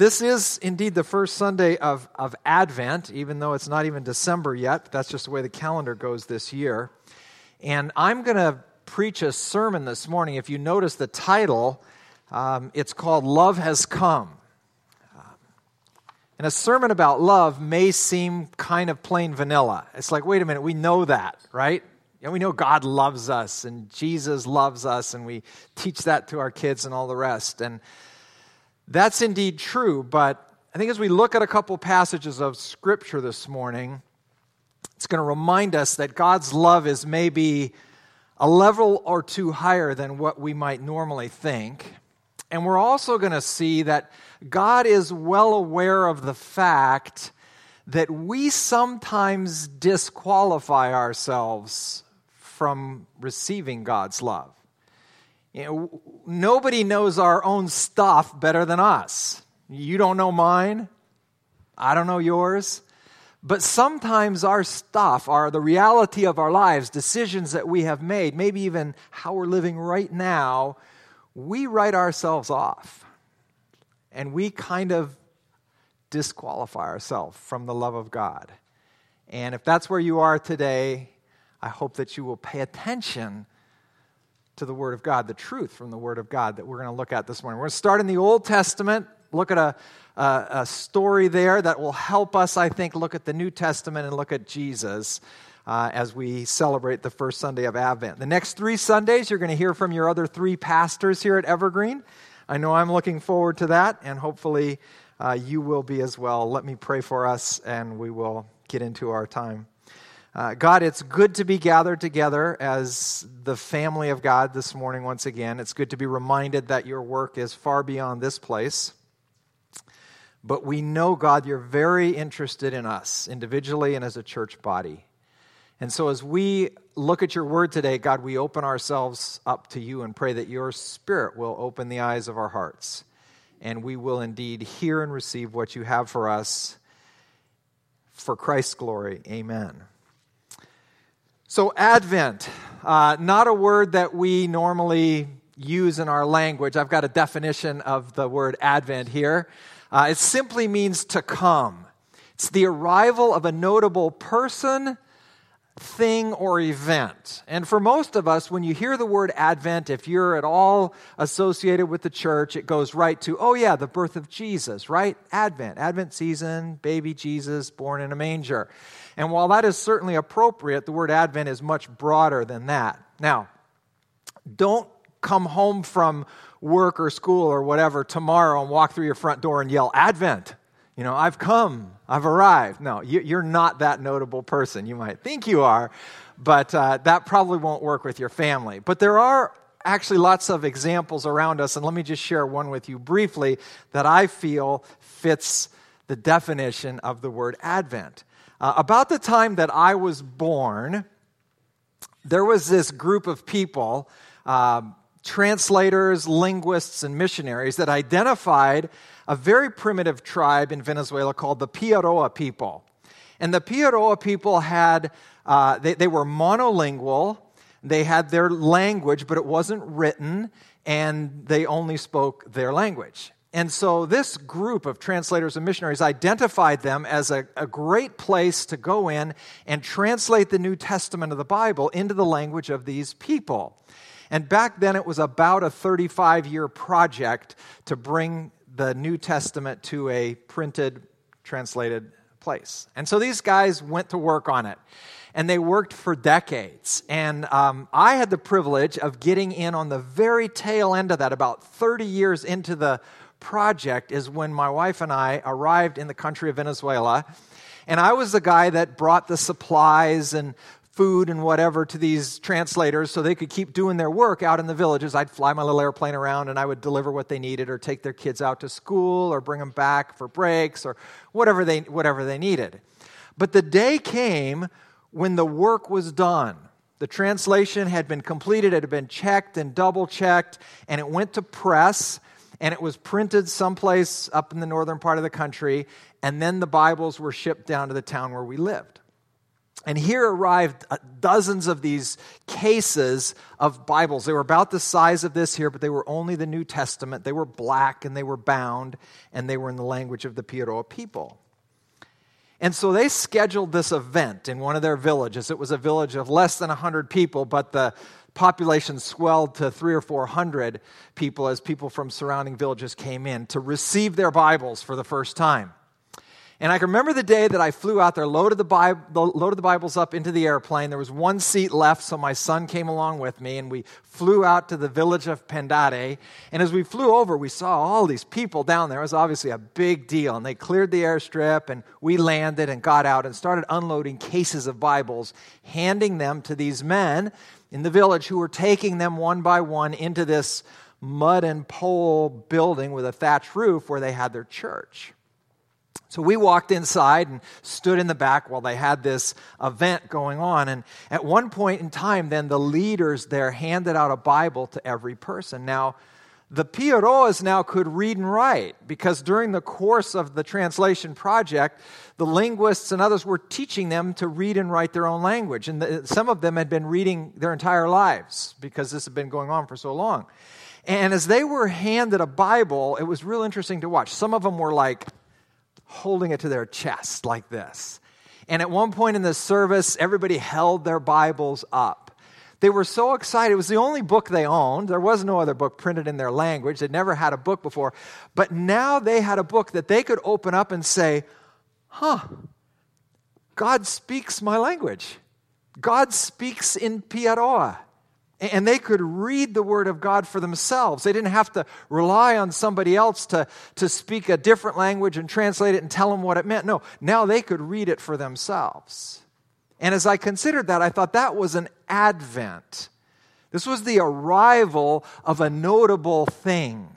this is indeed the first Sunday of, of Advent, even though it's not even December yet. That's just the way the calendar goes this year. And I'm going to preach a sermon this morning. If you notice the title, um, it's called Love Has Come. and a sermon about love may seem kind of plain vanilla. It's like, wait a minute, we know that, right? And we know God loves us and Jesus loves us, and we teach that to our kids and all the rest. And that's indeed true, but I think as we look at a couple passages of Scripture this morning, it's going to remind us that God's love is maybe a level or two higher than what we might normally think. And we're also going to see that God is well aware of the fact that we sometimes disqualify ourselves from receiving God's love. You know, nobody knows our own stuff better than us. You don't know mine. I don't know yours. But sometimes our stuff, our, the reality of our lives, decisions that we have made, maybe even how we're living right now, we write ourselves off. And we kind of disqualify ourselves from the love of God. And if that's where you are today, I hope that you will pay attention to the Word of God, the truth from the Word of God that we're going to look at this morning. We're going to start in the Old Testament, look at a, a, a story there that will help us, I think, look at the New Testament and look at Jesus. Uh, as we celebrate the first Sunday of Advent. The next three Sundays, you're going to hear from your other three pastors here at Evergreen. I know I'm looking forward to that, and hopefully uh, you will be as well. Let me pray for us, and we will get into our time. Uh, God, it's good to be gathered together as the family of God this morning once again. It's good to be reminded that your work is far beyond this place. But we know, God, you're very interested in us individually and as a church body. And so, as we look at your word today, God, we open ourselves up to you and pray that your spirit will open the eyes of our hearts. And we will indeed hear and receive what you have for us for Christ's glory. Amen. So, Advent, uh, not a word that we normally use in our language. I've got a definition of the word Advent here. Uh, it simply means to come, it's the arrival of a notable person thing or event. And for most of us, when you hear the word Advent, if you're at all associated with the church, it goes right to, oh, yeah, the birth of Jesus, right? Advent, Advent season, baby Jesus born in a manger. And while that is certainly appropriate, the word Advent is much broader than that. Now, don't come home from work or school or whatever tomorrow and walk through your front door and yell, Advent. You know, I've come, I've arrived. No, you're not that notable person. You might think you are, but uh, that probably won't work with your family. But there are actually lots of examples around us, and let me just share one with you briefly that I feel fits the definition of the word Advent. Uh, about the time that I was born, there was this group of people, uh, translators, linguists, and missionaries, that identified a very primitive tribe in Venezuela called the Piaroa people. And the Piaroa people had, uh, they, they were monolingual, they had their language, but it wasn't written, and they only spoke their language. And so this group of translators and missionaries identified them as a, a, great place to go in and translate the New Testament of the Bible into the language of these people. And back then it was about a 35 year project to bring the New Testament to a printed, translated place. And so these guys went to work on it. And they worked for decades. And um, I had the privilege of getting in on the very tail end of that, about 30 years into the project, is when my wife and I arrived in the country of Venezuela. And I was the guy that brought the supplies and food and whatever to these translators so they could keep doing their work out in the villages. I'd fly my little airplane around and I would deliver what they needed or take their kids out to school or bring them back for breaks or whatever they, whatever they needed. But the day came when the work was done. The translation had been completed, it had been checked and double checked, and it went to press and it was printed someplace up in the northern part of the country, and then the Bibles were shipped down to the town where we lived. And here arrived uh, dozens of these cases of Bibles. They were about the size of this here, but they were only the New Testament. They were black and they were bound, and they were in the language of the Piaroa people. And so they scheduled this event in one of their villages. It was a village of less than 100 people, but the population swelled to three or 400 people as people from surrounding villages came in to receive their Bibles for the first time. And I can remember the day that I flew out there, loaded the, Bible, loaded the Bibles up into the airplane. There was one seat left, so my son came along with me, and we flew out to the village of Pendade. And as we flew over, we saw all these people down there. It was obviously a big deal. And they cleared the airstrip, and we landed and got out and started unloading cases of Bibles, handing them to these men in the village who were taking them one by one into this mud and pole building with a thatched roof where they had their church. So we walked inside and stood in the back while they had this event going on. And at one point in time, then the leaders there handed out a Bible to every person. Now, the Piaroas now could read and write because during the course of the translation project, the linguists and others were teaching them to read and write their own language. And the, some of them had been reading their entire lives because this had been going on for so long. And as they were handed a Bible, it was real interesting to watch. Some of them were like, holding it to their chest like this. And at one point in the service, everybody held their Bibles up. They were so excited. It was the only book they owned. There was no other book printed in their language. They'd never had a book before. But now they had a book that they could open up and say, huh, God speaks my language. God speaks in Piaroa. And they could read the Word of God for themselves. They didn't have to rely on somebody else to, to speak a different language and translate it and tell them what it meant. No, now they could read it for themselves. And as I considered that, I thought that was an advent. This was the arrival of a notable thing.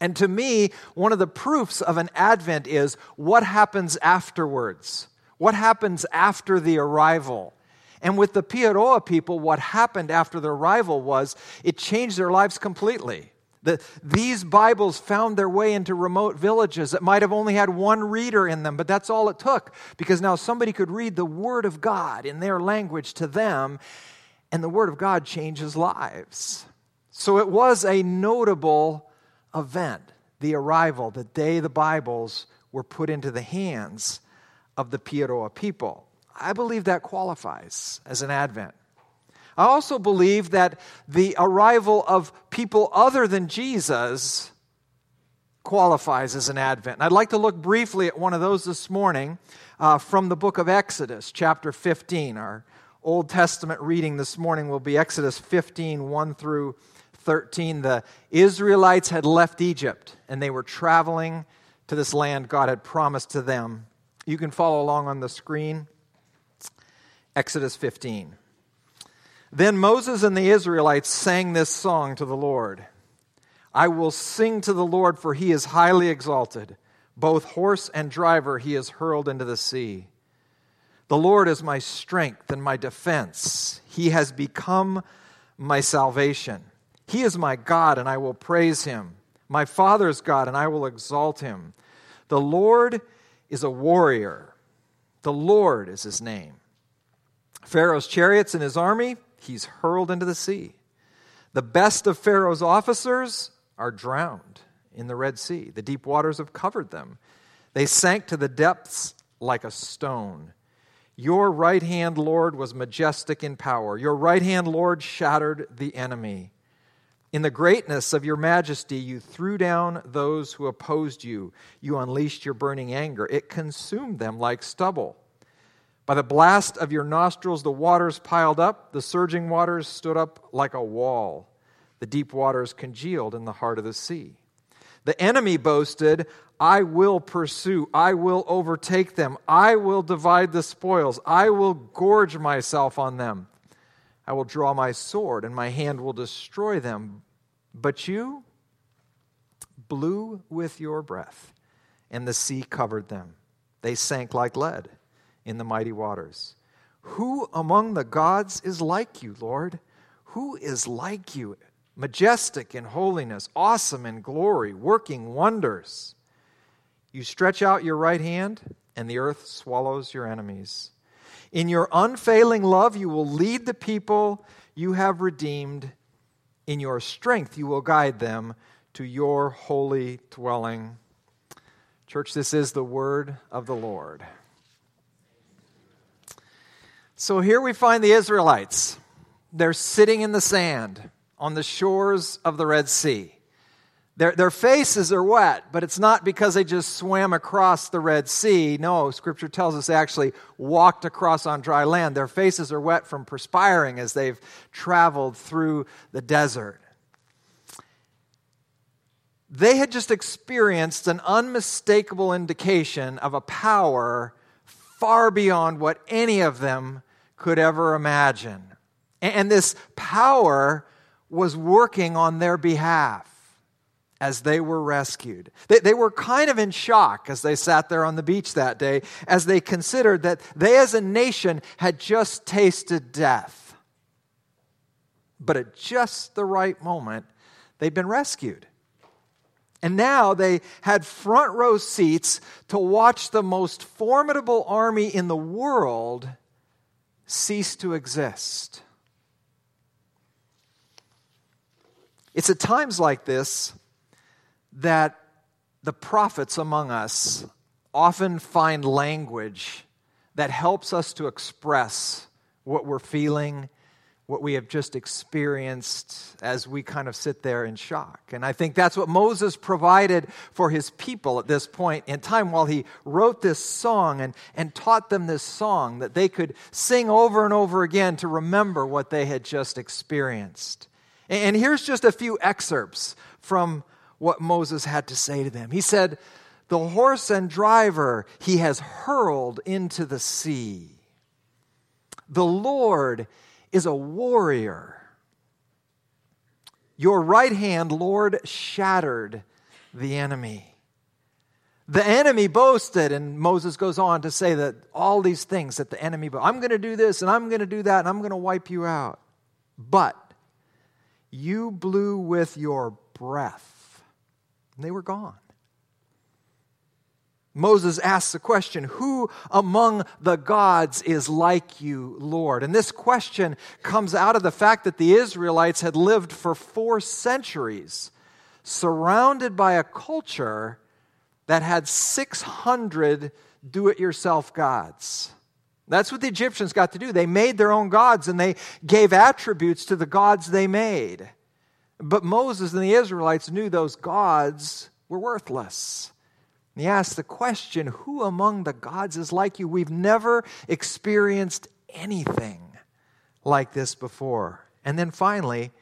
And to me, one of the proofs of an advent is what happens afterwards. What happens after the arrival? And with the Piaroa people, what happened after their arrival was it changed their lives completely. The, these Bibles found their way into remote villages that might have only had one reader in them, but that's all it took because now somebody could read the Word of God in their language to them, and the Word of God changes lives. So it was a notable event, the arrival, the day the Bibles were put into the hands of the Piaroa people. I believe that qualifies as an advent. I also believe that the arrival of people other than Jesus qualifies as an advent. And I'd like to look briefly at one of those this morning uh, from the book of Exodus, chapter 15. Our Old Testament reading this morning will be Exodus 15, 1 through 13. The Israelites had left Egypt and they were traveling to this land God had promised to them. You can follow along on the screen. Exodus 15. Then Moses and the Israelites sang this song to the Lord I will sing to the Lord, for he is highly exalted. Both horse and driver he has hurled into the sea. The Lord is my strength and my defense. He has become my salvation. He is my God, and I will praise him. My Father's God, and I will exalt him. The Lord is a warrior. The Lord is his name. Pharaoh's chariots and his army, he's hurled into the sea. The best of Pharaoh's officers are drowned in the Red Sea. The deep waters have covered them. They sank to the depths like a stone. Your right hand, Lord, was majestic in power. Your right hand, Lord, shattered the enemy. In the greatness of your majesty, you threw down those who opposed you. You unleashed your burning anger. It consumed them like stubble. By the blast of your nostrils, the waters piled up, the surging waters stood up like a wall. The deep waters congealed in the heart of the sea. The enemy boasted, I will pursue, I will overtake them, I will divide the spoils, I will gorge myself on them. I will draw my sword, and my hand will destroy them. But you blew with your breath, and the sea covered them. They sank like lead in the mighty waters. Who among the gods is like you, Lord? Who is like you? Majestic in holiness, awesome in glory, working wonders. You stretch out your right hand, and the earth swallows your enemies. In your unfailing love, you will lead the people you have redeemed. In your strength, you will guide them to your holy dwelling. Church, this is the word of the Lord. So here we find the Israelites. They're sitting in the sand on the shores of the Red Sea. Their, their faces are wet, but it's not because they just swam across the Red Sea. No, Scripture tells us they actually walked across on dry land. Their faces are wet from perspiring as they've traveled through the desert. They had just experienced an unmistakable indication of a power far beyond what any of them could ever imagine. And this power was working on their behalf as they were rescued. They, they, were kind of in shock as they sat there on the beach that day, as they considered that they as a nation had just tasted death. But at just the right moment, they'd been rescued. And now they had front row seats to watch the most formidable army in the world cease to exist. It's at times like this that the prophets among us often find language that helps us to express what we're feeling, what we have just experienced as we kind of sit there in shock. And I think that's what Moses provided for his people at this point in time while he wrote this song and, and taught them this song that they could sing over and over again to remember what they had just experienced. And here's just a few excerpts from what Moses had to say to them. He said, The horse and driver he has hurled into the sea. The Lord is a warrior. Your right hand, Lord, shattered the enemy. The enemy boasted, and Moses goes on to say that all these things that the enemy, I'm going to do this and I'm going to do that and I'm going to wipe you out. But you blew with your breath and they were gone. Moses asks the question, Who among the gods is like you, Lord? And this question comes out of the fact that the Israelites had lived for four centuries surrounded by a culture that had 600 do it yourself gods. That's what the Egyptians got to do. They made their own gods and they gave attributes to the gods they made. But Moses and the Israelites knew those gods were worthless. And he asks the question Who among the gods is like you? We've never experienced anything like this before. And then finally,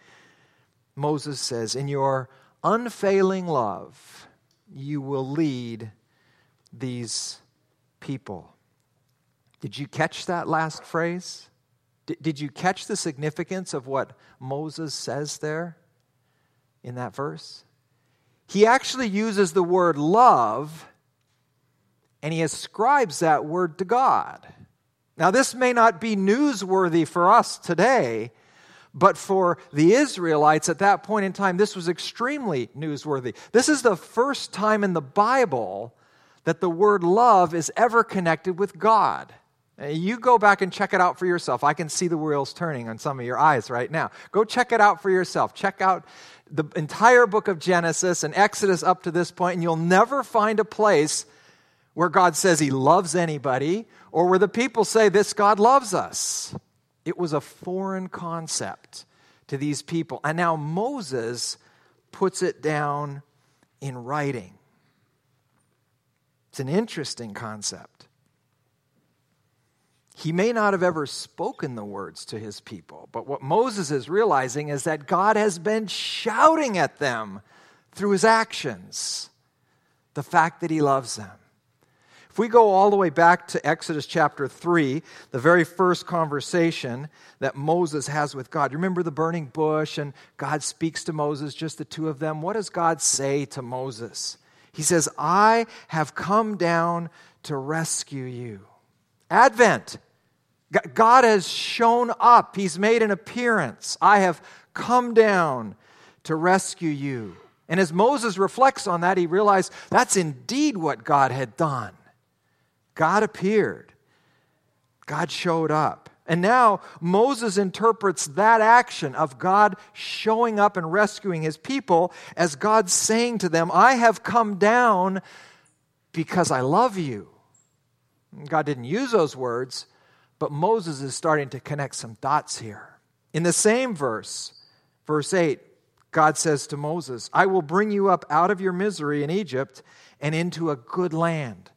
Moses says, In your unfailing love, you will lead these people. Did you catch that last phrase? Did you catch the significance of what Moses says there? in that verse. He actually uses the word love and he ascribes that word to God. Now, this may not be newsworthy for us today, but for the Israelites at that point in time, this was extremely newsworthy. This is the first time in the Bible that the word love is ever connected with God. You go back and check it out for yourself. I can see the wheels turning on some of your eyes right now. Go check it out for yourself. Check out the entire book of Genesis and Exodus up to this point, and you'll never find a place where God says he loves anybody or where the people say, This God loves us. It was a foreign concept to these people. And now Moses puts it down in writing. It's an interesting concept. He may not have ever spoken the words to his people, but what Moses is realizing is that God has been shouting at them through his actions the fact that he loves them. If we go all the way back to Exodus chapter 3, the very first conversation that Moses has with God, remember the burning bush and God speaks to Moses, just the two of them. What does God say to Moses? He says, I have come down to rescue you. Advent. God has shown up, He's made an appearance. I have come down to rescue you. And as Moses reflects on that, he realized that's indeed what God had done. God appeared. God showed up. And now Moses interprets that action of God showing up and rescuing his people as God saying to them, I have come down because I love you. God didn't use those words, but Moses is starting to connect some dots here. In the same verse, verse 8, God says to Moses, I will bring you up out of your misery in Egypt and into a good land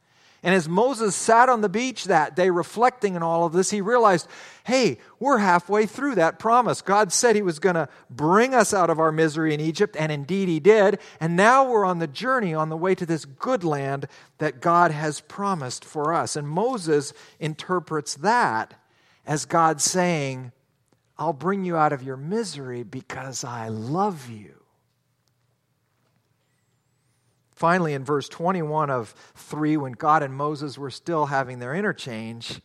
and as Moses sat on the beach that day reflecting on all of this, he realized, hey, we're halfway through that promise. God said he was going to bring us out of our misery in Egypt, and indeed he did. And now we're on the journey on the way to this good land that God has promised for us. And Moses interprets that as God saying, I'll bring you out of your misery because I love you. Finally, in verse 21 of 3, when God and Moses were still having their interchange,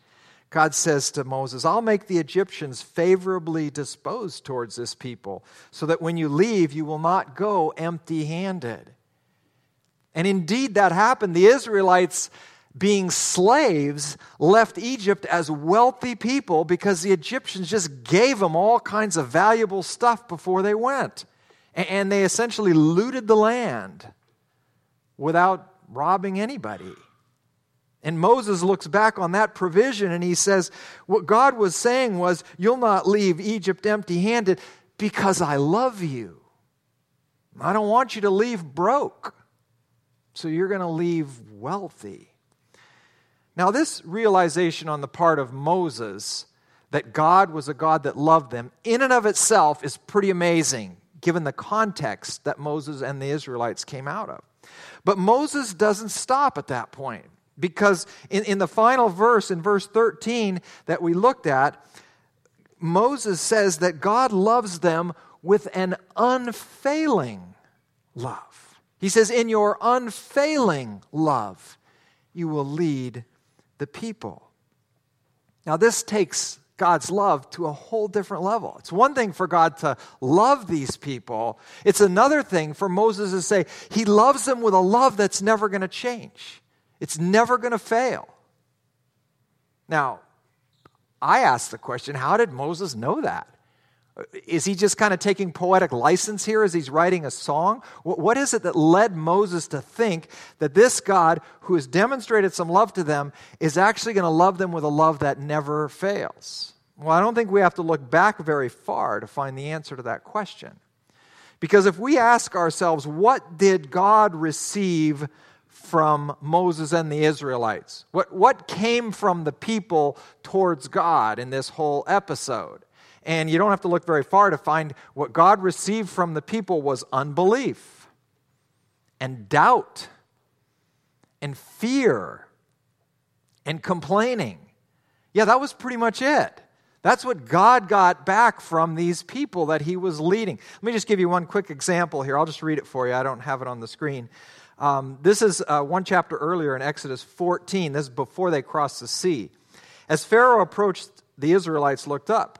God says to Moses, I'll make the Egyptians favorably disposed towards this people, so that when you leave, you will not go empty handed. And indeed, that happened. The Israelites, being slaves, left Egypt as wealthy people because the Egyptians just gave them all kinds of valuable stuff before they went. And they essentially looted the land without robbing anybody. And Moses looks back on that provision and he says, What God was saying was, You'll not leave Egypt empty handed because I love you. I don't want you to leave broke. So you're going to leave wealthy. Now, this realization on the part of Moses that God was a God that loved them, in and of itself, is pretty amazing, given the context that Moses and the Israelites came out of. But Moses doesn't stop at that point because in, in the final verse, in verse 13 that we looked at, Moses says that God loves them with an unfailing love. He says, In your unfailing love, you will lead the people. Now, this takes God's love to a whole different level. It's one thing for God to love these people, it's another thing for Moses to say he loves them with a love that's never going to change, it's never going to fail. Now, I ask the question how did Moses know that? Is he just kind of taking poetic license here as he's writing a song? What is it that led Moses to think that this God, who has demonstrated some love to them, is actually going to love them with a love that never fails? Well, I don't think we have to look back very far to find the answer to that question. Because if we ask ourselves, what did God receive from Moses and the Israelites? What, what came from the people towards God in this whole episode? And you don't have to look very far to find what God received from the people was unbelief and doubt and fear and complaining. Yeah, that was pretty much it. That's what God got back from these people that he was leading. Let me just give you one quick example here. I'll just read it for you. I don't have it on the screen. Um, this is uh, one chapter earlier in Exodus 14. This is before they crossed the sea. As Pharaoh approached, the Israelites looked up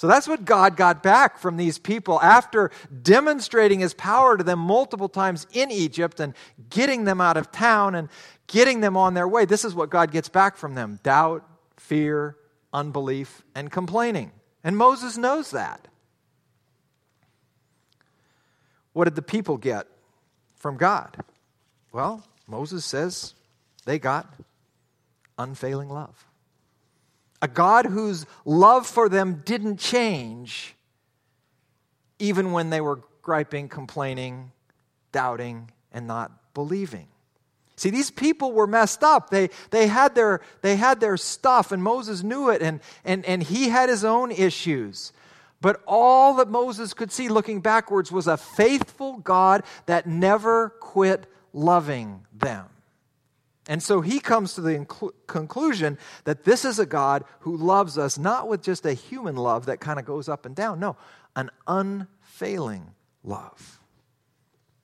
So that's what God got back from these people after demonstrating his power to them multiple times in Egypt and getting them out of town and getting them on their way. This is what God gets back from them doubt, fear, unbelief, and complaining. And Moses knows that. What did the people get from God? Well, Moses says they got unfailing love a God whose love for them didn't change even when they were griping, complaining, doubting, and not believing. See, these people were messed up. They, they, had, their, they had their stuff, and Moses knew it, and, and, and he had his own issues. But all that Moses could see looking backwards was a faithful God that never quit loving them. And so he comes to the inclu- conclusion that this is a God who loves us not with just a human love that kind of goes up and down. No, an unfailing love.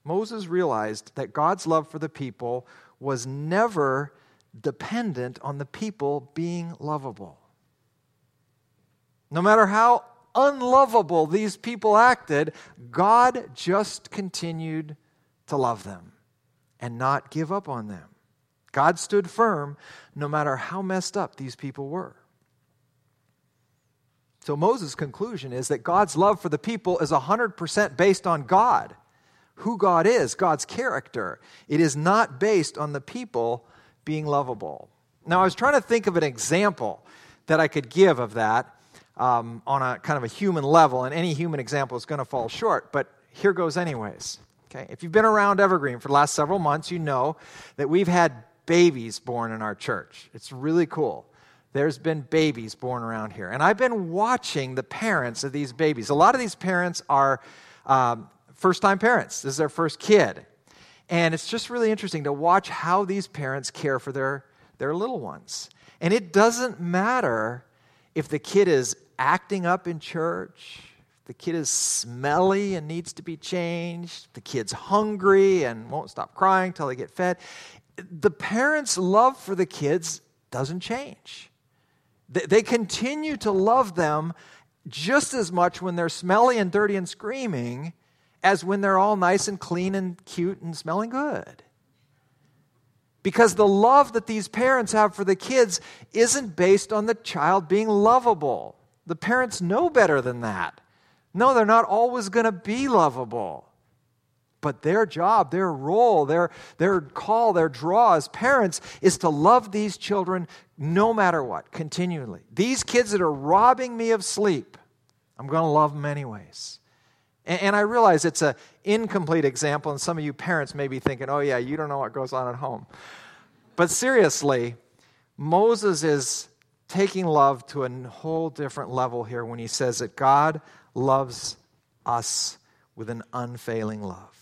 Moses realized that God's love for the people was never dependent on the people being lovable. No matter how unlovable these people acted, God just continued to love them and not give up on them. God stood firm no matter how messed up these people were. So Moses' conclusion is that God's love for the people is 100% based on God, who God is, God's character. It is not based on the people being lovable. Now, I was trying to think of an example that I could give of that um, on a kind of a human level, and any human example is going to fall short, but here goes, anyways. Okay, if you've been around Evergreen for the last several months, you know that we've had babies born in our church. It's really cool. There's been babies born around here. And I've been watching the parents of these babies. A lot of these parents are um, first time parents, this is their first kid. And it's just really interesting to watch how these parents care for their, their little ones. And it doesn't matter if the kid is acting up in church, the kid is smelly and needs to be changed, the kid's hungry and won't stop crying till they get fed. The parents' love for the kids doesn't change. They continue to love them just as much when they're smelly and dirty and screaming as when they're all nice and clean and cute and smelling good. Because the love that these parents have for the kids isn't based on the child being lovable. The parents know better than that. No, they're not always going to be lovable. But their job, their role, their, their call, their draw as parents is to love these children no matter what, continually. These kids that are robbing me of sleep, I'm going to love them anyways. And, and I realize it's an incomplete example, and some of you parents may be thinking, oh, yeah, you don't know what goes on at home. But seriously, Moses is taking love to a whole different level here when he says that God loves us with an unfailing love.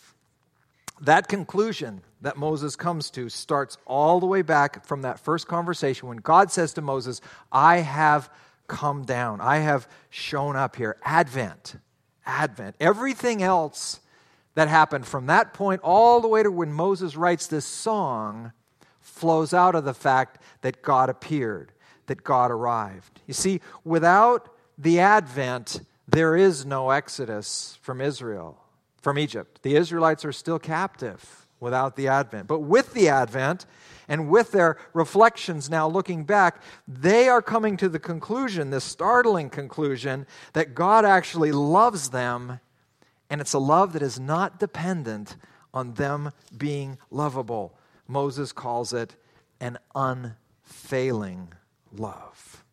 That conclusion that Moses comes to starts all the way back from that first conversation when God says to Moses, I have come down, I have shown up here. Advent. Advent. Everything else that happened from that point all the way to when Moses writes this song flows out of the fact that God appeared, that God arrived. You see, without the Advent, there is no exodus from Israel, from Egypt. The Israelites are still captive without the Advent. But with the Advent, and with their reflections now looking back, they are coming to the conclusion, this startling conclusion, that God actually loves them, and it's a love that is not dependent on them being lovable. Moses calls it an unfailing love.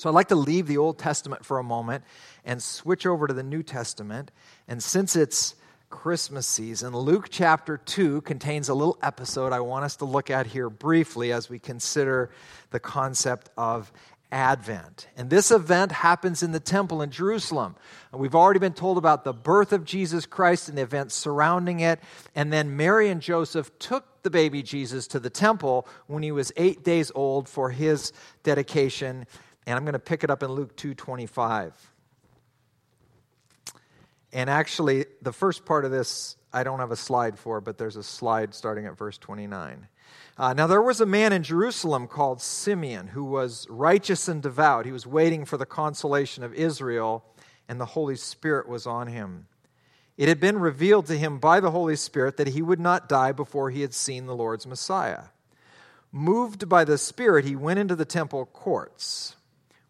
So I'd like to leave the Old Testament for a moment and switch over to the New Testament. And since it's Christmas season, Luke chapter 2 contains a little episode I want us to look at here briefly as we consider the concept of Advent. And this event happens in the temple in Jerusalem. And we've already been told about the birth of Jesus Christ and the events surrounding it. And then Mary and Joseph took the baby Jesus to the temple when he was eight days old for his dedication and I'm going to pick it up in Luke 2:25. And actually, the first part of this I don't have a slide for, but there's a slide starting at verse 29. Uh, now, there was a man in Jerusalem called Simeon who was righteous and devout. He was waiting for the consolation of Israel, and the Holy Spirit was on him. It had been revealed to him by the Holy Spirit that he would not die before he had seen the Lord's Messiah. Moved by the Spirit, he went into the temple courts.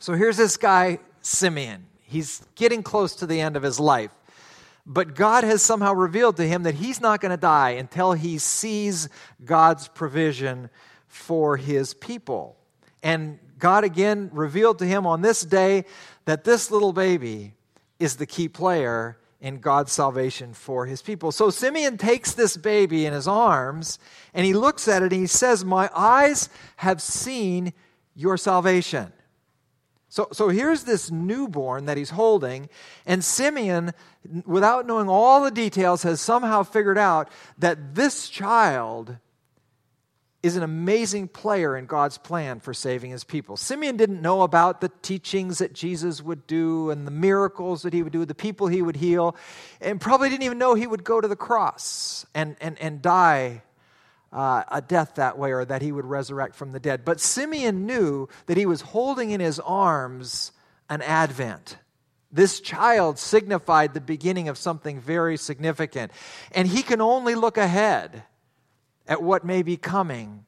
So here's this guy, Simeon. He's getting close to the end of his life. But God has somehow revealed to him that he's not going to die until he sees God's provision for his people. And God again revealed to him on this day that this little baby is the key player in God's salvation for his people. So Simeon takes this baby in his arms and he looks at it and he says, My eyes have seen your salvation. So, so here's this newborn that he's holding, and Simeon, without knowing all the details, has somehow figured out that this child is an amazing player in God's plan for saving his people. Simeon didn't know about the teachings that Jesus would do and the miracles that he would do, the people he would heal, and probably didn't even know he would go to the cross and, and, and die uh, a death that way or that he would resurrect from the dead. But Simeon knew that he was holding in his arms an advent. This child signified the beginning of something very significant. And he can only look ahead at what may be coming,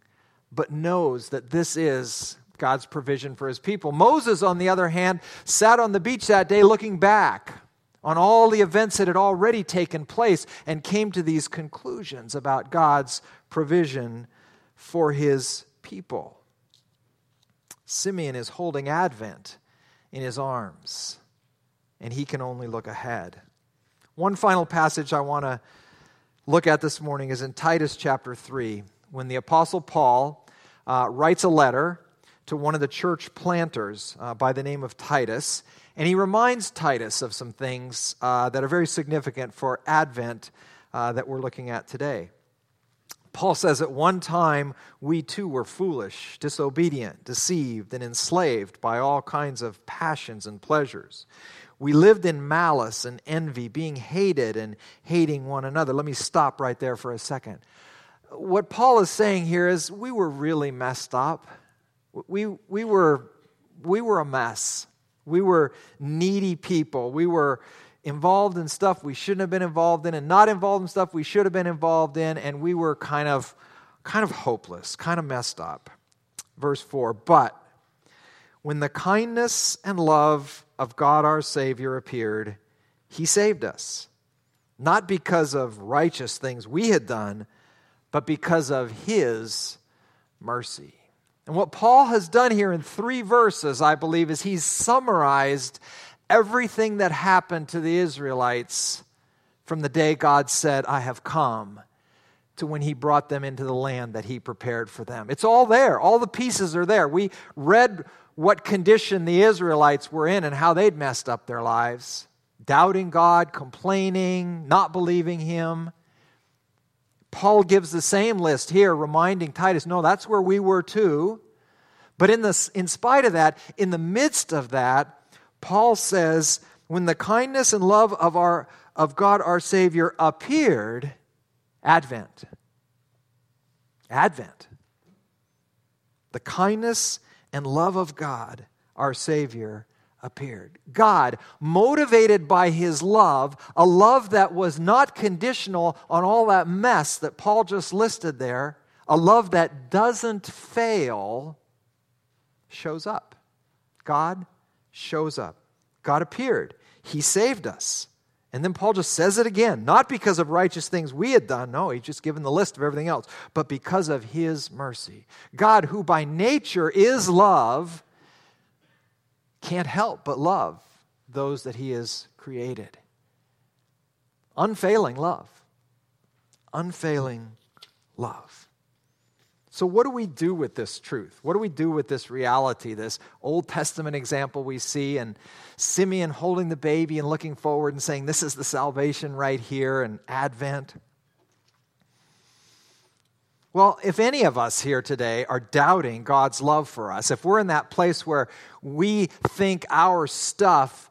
but knows that this is God's provision for his people. Moses, on the other hand, sat on the beach that day looking back on all the events that had already taken place and came to these conclusions about God's provision for his people. Simeon is holding Advent in his arms, and he can only look ahead. One final passage I want to look at this morning is in Titus chapter 3, when the Apostle Paul uh, writes a letter to one of the church planters uh, by the name of Titus, and he reminds Titus of some things uh, that are very significant for Advent uh, that we're looking at today. Paul says, At one time, we too were foolish, disobedient, deceived, and enslaved by all kinds of passions and pleasures. We lived in malice and envy, being hated and hating one another. Let me stop right there for a second. What Paul is saying here is we were really messed up. We, we, were, we were a mess. We were needy people. We were involved in stuff we shouldn't have been involved in and not involved in stuff we should have been involved in and we were kind of kind of hopeless kind of messed up verse 4 but when the kindness and love of God our Savior appeared, He saved us. Not because of righteous things we had done, but because of His mercy. And what Paul has done here in three verses, I believe, is he's summarized everything that happened to the Israelites from the day God said, I have come, to when he brought them into the land that he prepared for them. It's all there. All the pieces are there. We read what condition the Israelites were in and how they'd messed up their lives doubting God, complaining, not believing Him. Paul gives the same list here, reminding Titus, no, that's where we were too. But in, the, in spite of that, in the midst of that, Paul says, when the kindness and love of, our, of God our Savior appeared, Advent. Advent. The kindness and love of God, our Savior, appeared. God, motivated by his love, a love that was not conditional on all that mess that Paul just listed there, a love that doesn't fail, shows up. God shows up. God appeared. He saved us. And then Paul just says it again, not because of righteous things we had done, no, he's just given the list of everything else, but because of his mercy. God, who by nature is love, can't help but love those that he has created. Unfailing love. Unfailing love. So, what do we do with this truth? What do we do with this reality, this Old Testament example we see, and Simeon holding the baby and looking forward and saying, This is the salvation right here, and Advent? Well, if any of us here today are doubting God's love for us, if we're in that place where we think our stuff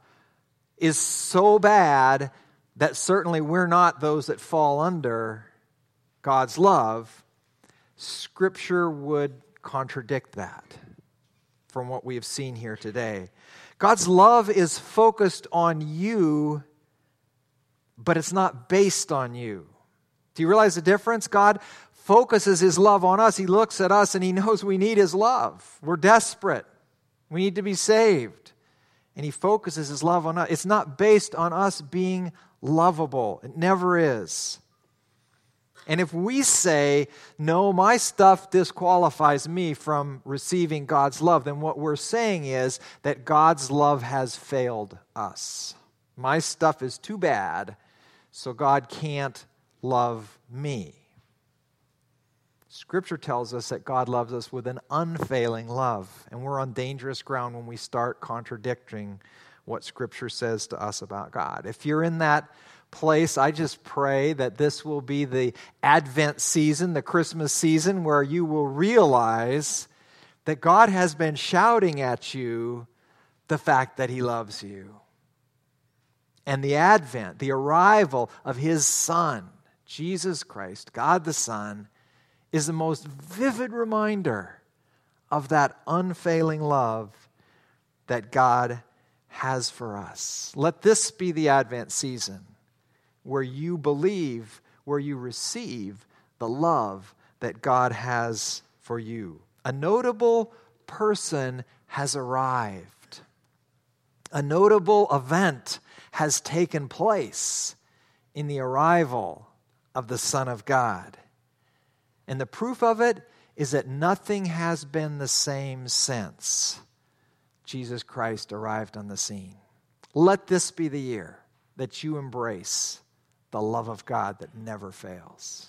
is so bad that certainly we're not those that fall under God's love, Scripture would contradict that from what we have seen here today. God's love is focused on you, but it's not based on you. Do you realize the difference? God focuses his love on us. He looks at us and he knows we need his love. We're desperate. We need to be saved. And he focuses his love on us. It's not based on us being lovable. It never is. And if we say, no, my stuff disqualifies me from receiving God's love, then what we're saying is that God's love has failed us. My stuff is too bad, so God can't love me. Scripture tells us that God loves us with an unfailing love, and we're on dangerous ground when we start contradicting what Scripture says to us about God. If you're in that place, I just pray that this will be the Advent season, the Christmas season, where you will realize that God has been shouting at you the fact that He loves you. And the advent, the arrival of His Son, Jesus Christ, God the Son, is the most vivid reminder of that unfailing love that God has for us. Let this be the Advent season where you believe, where you receive the love that God has for you. A notable person has arrived, a notable event has taken place in the arrival of the Son of God. And the proof of it is that nothing has been the same since Jesus Christ arrived on the scene. Let this be the year that you embrace the love of God that never fails.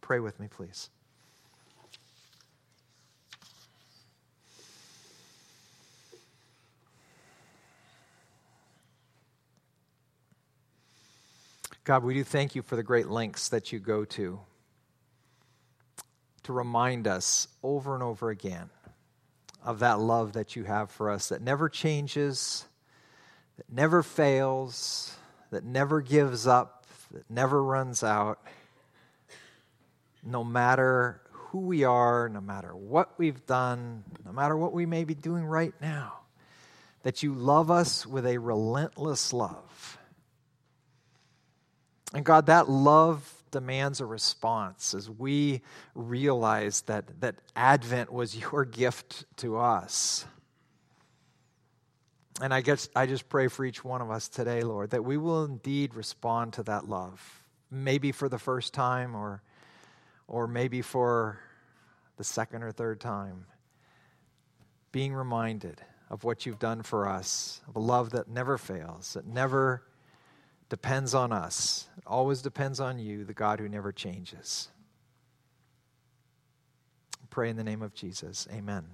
Pray with me, please. God, we do thank you for the great lengths that you go to to remind us over and over again of that love that you have for us that never changes, that never fails, that never gives up, that never runs out. No matter who we are, no matter what we've done, no matter what we may be doing right now, that you love us with a relentless love. And God, that love demands a response as we realize that, that Advent was your gift to us. And I guess I just pray for each one of us today, Lord, that we will indeed respond to that love. Maybe for the first time or or maybe for the second or third time. Being reminded of what you've done for us, of a love that never fails, that never depends on us. It always depends on you, the God who never changes. Pray in the name of Jesus. Amen.